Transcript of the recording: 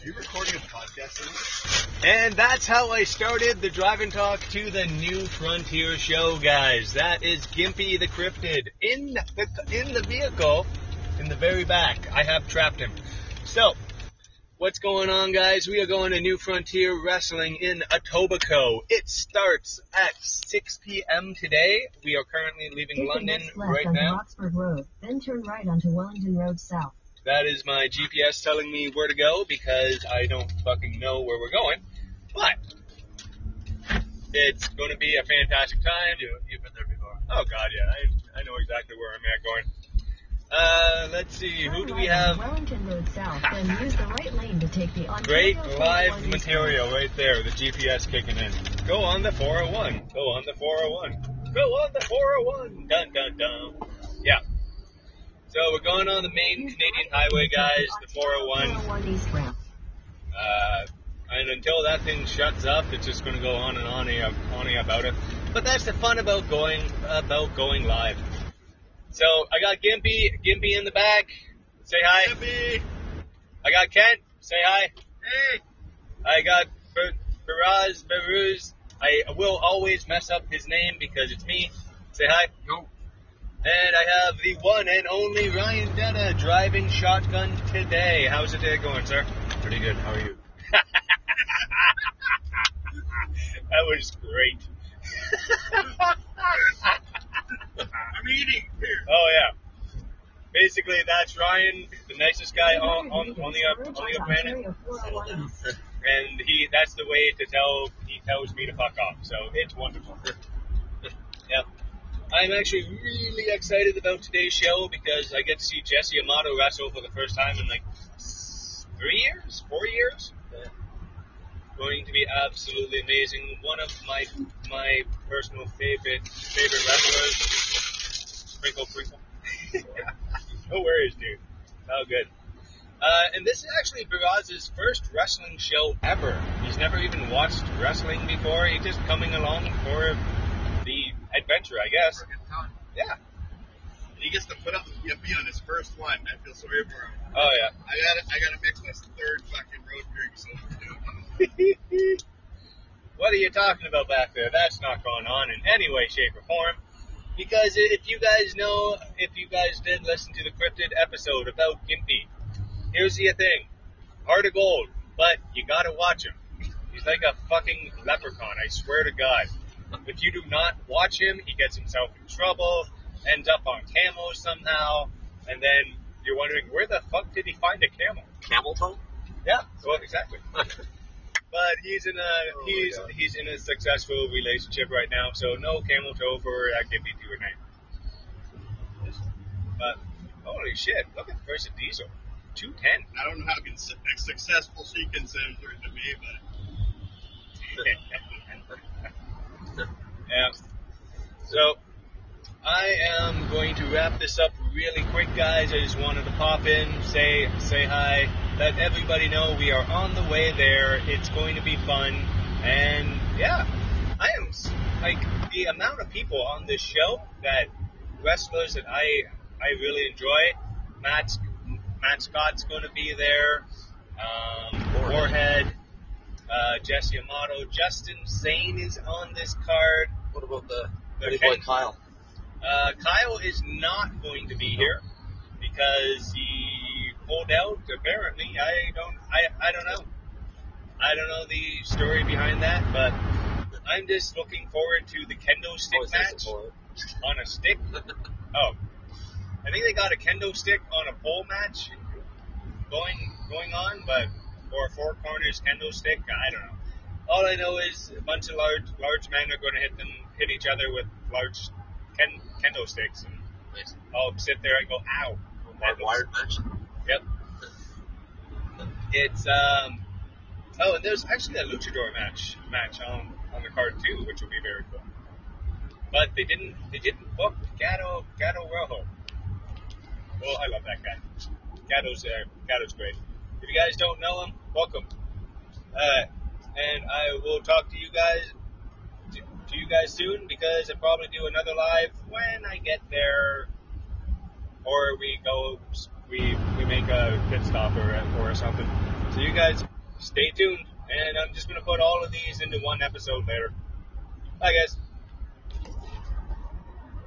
Are you recording a podcast? And that's how I started the drive and talk to the new Frontier show, guys. That is Gimpy the Cryptid in the in the vehicle in the very back. I have trapped him. So, what's going on, guys? We are going to New Frontier Wrestling in Etobicoke. It starts at 6 p.m. today. We are currently leaving Take the London next left right onto now. Oxford Road, then turn right onto Wellington Road South. That is my GPS telling me where to go because I don't fucking know where we're going. But it's going to be a fantastic time. You, you've been there before. Oh god, yeah, I, I know exactly where I'm at going. Uh, let's see, who do we have? Wellington Road South, then use the right lane to take the Great live 41 East material right there. The GPS kicking in. Go on the 401. Go on the 401. Go on the 401. Dun dun dun. So we're going on the main Canadian highway, lane to take guys. the The 401. Ontario 401 East ramp. Uh, and until that thing shuts up, it's just going to go on and on and on about it. But that's the fun about going about going live. So I got Gimpy, Gimpy in the back. Say hi. Gimpy! I got Kent. Say hi. Hey! I got Baraz Baruz. I will always mess up his name because it's me. Say hi. Yo. And I have the one and only Ryan Denna driving shotgun today. How's the day going, sir? Pretty good. How are you? that was great. I'm eating here. Oh yeah. Basically, that's Ryan, the nicest guy on, on, on the on the planet, Ontario 401 East. and he that's the way to tell he tells me to fuck off. So it's wonderful. yeah. I'm actually really excited about today's show because I get to see Jesse Amato wrestle for the first time in like three years, four years. Going to be absolutely amazing. One of my my personal favorite favorite wrestlers. Sprinkle, sprinkle. no worries, dude. Oh, good. Uh, and this is actually Baraz's first wrestling show ever. He's never even watched wrestling before. He's just coming along for adventure, I guess. For a good time. Yeah. And he gets to put up with Gimpy on his first one. I feel sorry for him. Oh yeah. I gotta, I gotta mix this third fucking road drink so what are you talking about back there? That's not going on in any way, shape, or form. Because if you guys know, if you guys did listen to the cryptid episode about Gimpy, here's the thing: heart of gold, but you gotta watch him. He's like a fucking leprechaun. I swear to God. If you do not watch him, he gets himself in trouble, ends up on camo somehow, and then you're wondering where the fuck did he find a camel? Camel toe? Yeah, well, exactly. but he's in a Oh, he's he's in a successful relationship right now, so no camel toe for activity tonight. But holy shit, look at Versa Diesel, two ten. I don't know how con- successful she considers her to be, but yeah. So I am going to wrap this up really quick, guys. I just wanted to pop in, say say hi, let everybody know we are on the way there. It's going to be fun, and yeah, I am like the amount of people on this show that wrestlers that I I really enjoy. Matt Matt Scott's going to be there. Um, Warhead. Uh, Jesse Amato, Justin Zane is on this card. What about the Pretty boy Kyle? uh, Kyle is not going to be here because he pulled out. Apparently, I don't. I I don't know. I don't know the story behind that, but I'm just looking forward to the kendo stick Always match on a stick. Oh, I think they got a kendo stick on a pole match going going on, but or a four corners kendo stick. I don't know. All I know is a bunch of large large men are going to hit them hit each other with large ken, kendo sticks, and Nice. I'll sit there and go ow. Barbed wired match. Yep. It's um. Oh, and there's actually a luchador match match on on the card too, which will be very cool. But they didn't they didn't book Gato Gato Rojo. Well, I love that guy. Gato's uh, Gato's great. If you guys don't know him, welcome. Uh, and I will talk to you guys to, to you guys soon because I'll probably do another live when I get there, or we go we we make a pit stop or or something. So you guys stay tuned, and I'm just gonna put all of these into one episode later. Bye, guys.